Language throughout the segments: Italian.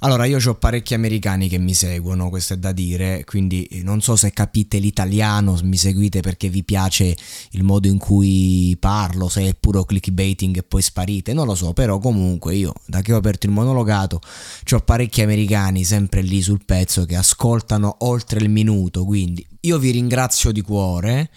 Allora, io ho parecchi americani che mi seguono, questo è da dire, quindi eh, non so se capite l'italiano, mi seguite perché vi piace il modo in cui parlo, se è puro clickbaiting e poi sparite, non lo so, però comunque io da che ho aperto il monologato ho parecchi americani sempre lì sul pezzo che ascoltano oltre il minuto, quindi io vi ringrazio di cuore.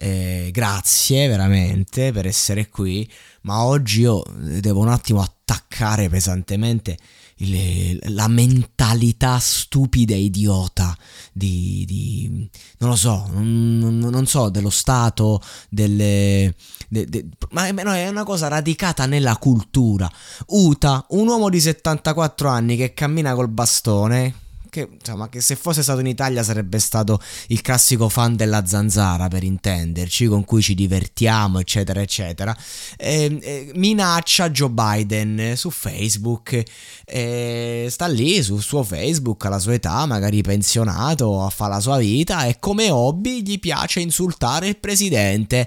Eh, grazie veramente per essere qui, ma oggi io devo un attimo attaccare pesantemente il, la mentalità stupida e idiota di, di non lo so, non, non, so, dello Stato, delle, de, de, ma no, è una cosa radicata nella cultura. Uta, un uomo di 74 anni che cammina col bastone, che, insomma, che se fosse stato in Italia sarebbe stato il classico fan della zanzara per intenderci, con cui ci divertiamo, eccetera, eccetera. E, e, minaccia Joe Biden su Facebook, e sta lì sul suo Facebook alla sua età, magari pensionato, fa la sua vita e come hobby gli piace insultare il presidente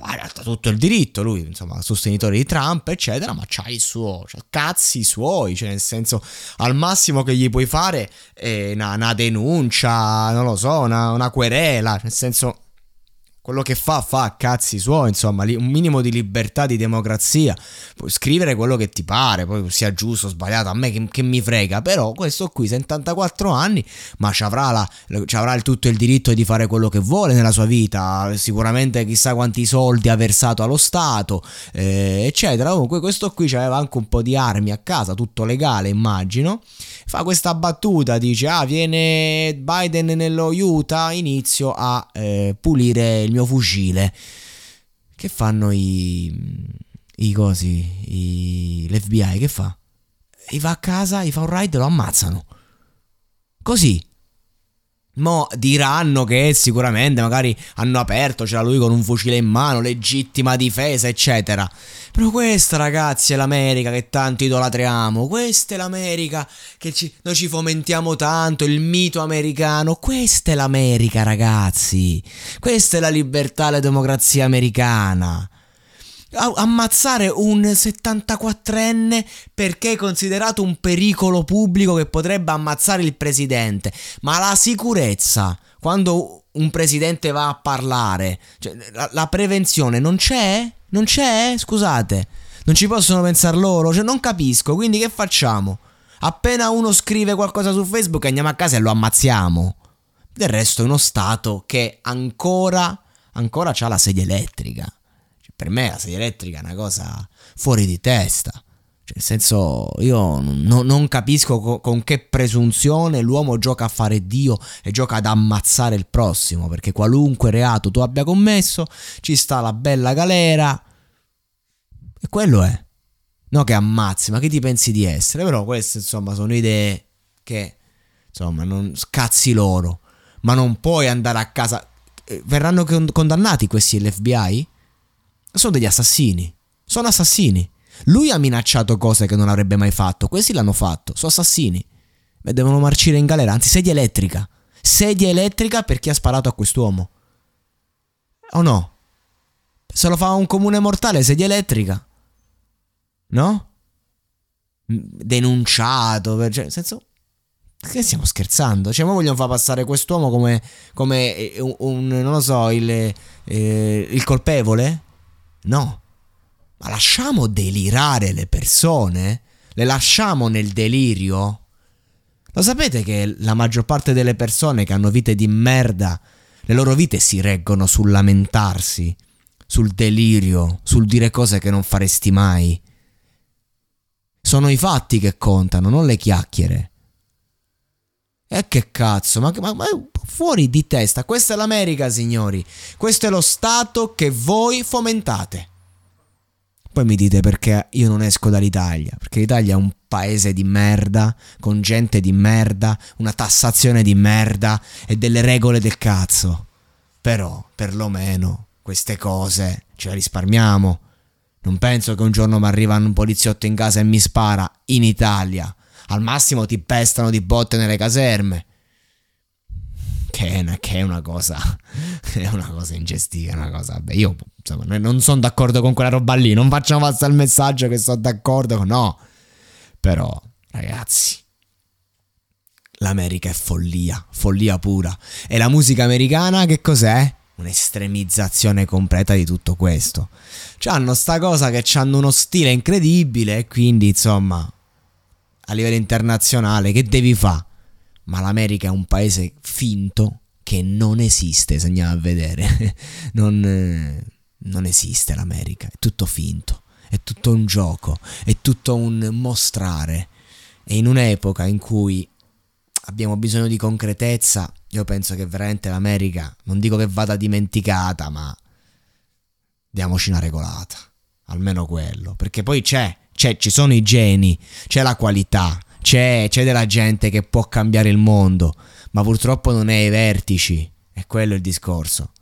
ha tutto il diritto, lui, insomma, sostenitore di Trump, eccetera, ma c'ha il suo, c'ha cazzi suoi, cioè nel senso, al massimo che gli puoi fare è una, una denuncia, non lo so, una, una querela, nel senso quello che fa, fa cazzi suoi, insomma, un minimo di libertà, di democrazia. Puoi scrivere quello che ti pare, poi sia giusto o sbagliato, a me che, che, mi frega, però questo qui, 74 anni, ma ci avrà, la, ci avrà il, tutto il diritto di fare quello che vuole nella sua vita, sicuramente chissà quanti soldi ha versato allo Stato, eh, eccetera. Comunque questo qui aveva anche un po' di armi a casa, tutto legale, immagino. Fa questa battuta, dice, ah, viene Biden nello Utah, inizio a eh, pulire il mio mio fucile. Che fanno i. i cosi. I, L'FBI che fa? E va a casa, gli fa un ride e lo ammazzano. Così. Mo diranno che sicuramente magari hanno aperto, c'era lui con un fucile in mano, legittima difesa, eccetera. Però questa, ragazzi, è l'America che tanto idolatriamo. Questa è l'America che ci, noi ci fomentiamo tanto, il mito americano. Questa è l'America, ragazzi. Questa è la libertà, la democrazia americana ammazzare un 74enne perché è considerato un pericolo pubblico che potrebbe ammazzare il presidente. Ma la sicurezza, quando un presidente va a parlare, cioè, la, la, prevenzione non c'è? Non c'è? Scusate, non ci possono pensare loro? Cioè, non capisco, quindi che facciamo? Appena uno scrive qualcosa su Facebook andiamo a casa e lo ammazziamo. Del resto è uno Stato che ancora, ancora ha la sedia elettrica per me la sedia elettrica è una cosa fuori di testa. Cioè, nel senso, io no, non capisco co- con che presunzione l'uomo gioca a fare Dio e gioca ad ammazzare il prossimo, perché qualunque reato tu abbia commesso, ci sta la bella galera. E quello è. No che ammazzi, ma che ti pensi di essere? Però queste, insomma, sono idee che, insomma, non scazzi loro. Ma non puoi andare a casa... Eh, verranno condannati questi l'FBI? Sono degli assassini. Sono assassini. Lui ha minacciato cose che non avrebbe mai fatto. Questi l'hanno fatto. Sono assassini. E devono marcire in galera. Anzi, sedia elettrica. Sedia elettrica per chi ha sparato a quest'uomo. O no? Se lo fa un comune mortale, sedia elettrica. No? Denunciato. Cioè, nel senso. che stiamo scherzando? Cioè, ma vogliono far passare quest'uomo come, come eh, un, un, non lo so, il, eh, il colpevole? No. Ma lasciamo delirare le persone? Le lasciamo nel delirio? Lo sapete che la maggior parte delle persone che hanno vite di merda, le loro vite si reggono sul lamentarsi, sul delirio, sul dire cose che non faresti mai? Sono i fatti che contano, non le chiacchiere. E che cazzo, ma, ma, ma, fuori di testa, questa è l'America, signori. Questo è lo Stato che voi fomentate. Poi mi dite perché io non esco dall'Italia, perché l'Italia è un paese di merda, con gente di merda, una tassazione di merda e delle regole del cazzo. Però, perlomeno, queste cose ce le risparmiamo. Non penso che un giorno mi arriva un poliziotto in casa e mi spara in Italia al massimo ti pestano di botte nelle caserme. Che è una, che è una cosa. È una cosa ingestita. Una cosa. Beh, io insomma, non sono d'accordo con quella roba lì. Non facciamo passare il messaggio che sono d'accordo. No. Però, ragazzi. L'America è follia, follia pura. E la musica americana che cos'è? Un'estremizzazione completa di tutto questo. C'hanno sta cosa che hanno uno stile incredibile e quindi insomma a livello internazionale, che devi fare? Ma l'America è un paese finto che non esiste, se andiamo a vedere. non, eh, non esiste l'America, è tutto finto, è tutto un gioco, è tutto un mostrare. E in un'epoca in cui abbiamo bisogno di concretezza, io penso che veramente l'America, non dico che vada dimenticata, ma diamoci una regolata, almeno quello, perché poi c'è c'è, ci sono i geni, c'è la qualità, c'è, c'è della gente che può cambiare il mondo, ma purtroppo non è ai vertici. È quello il discorso.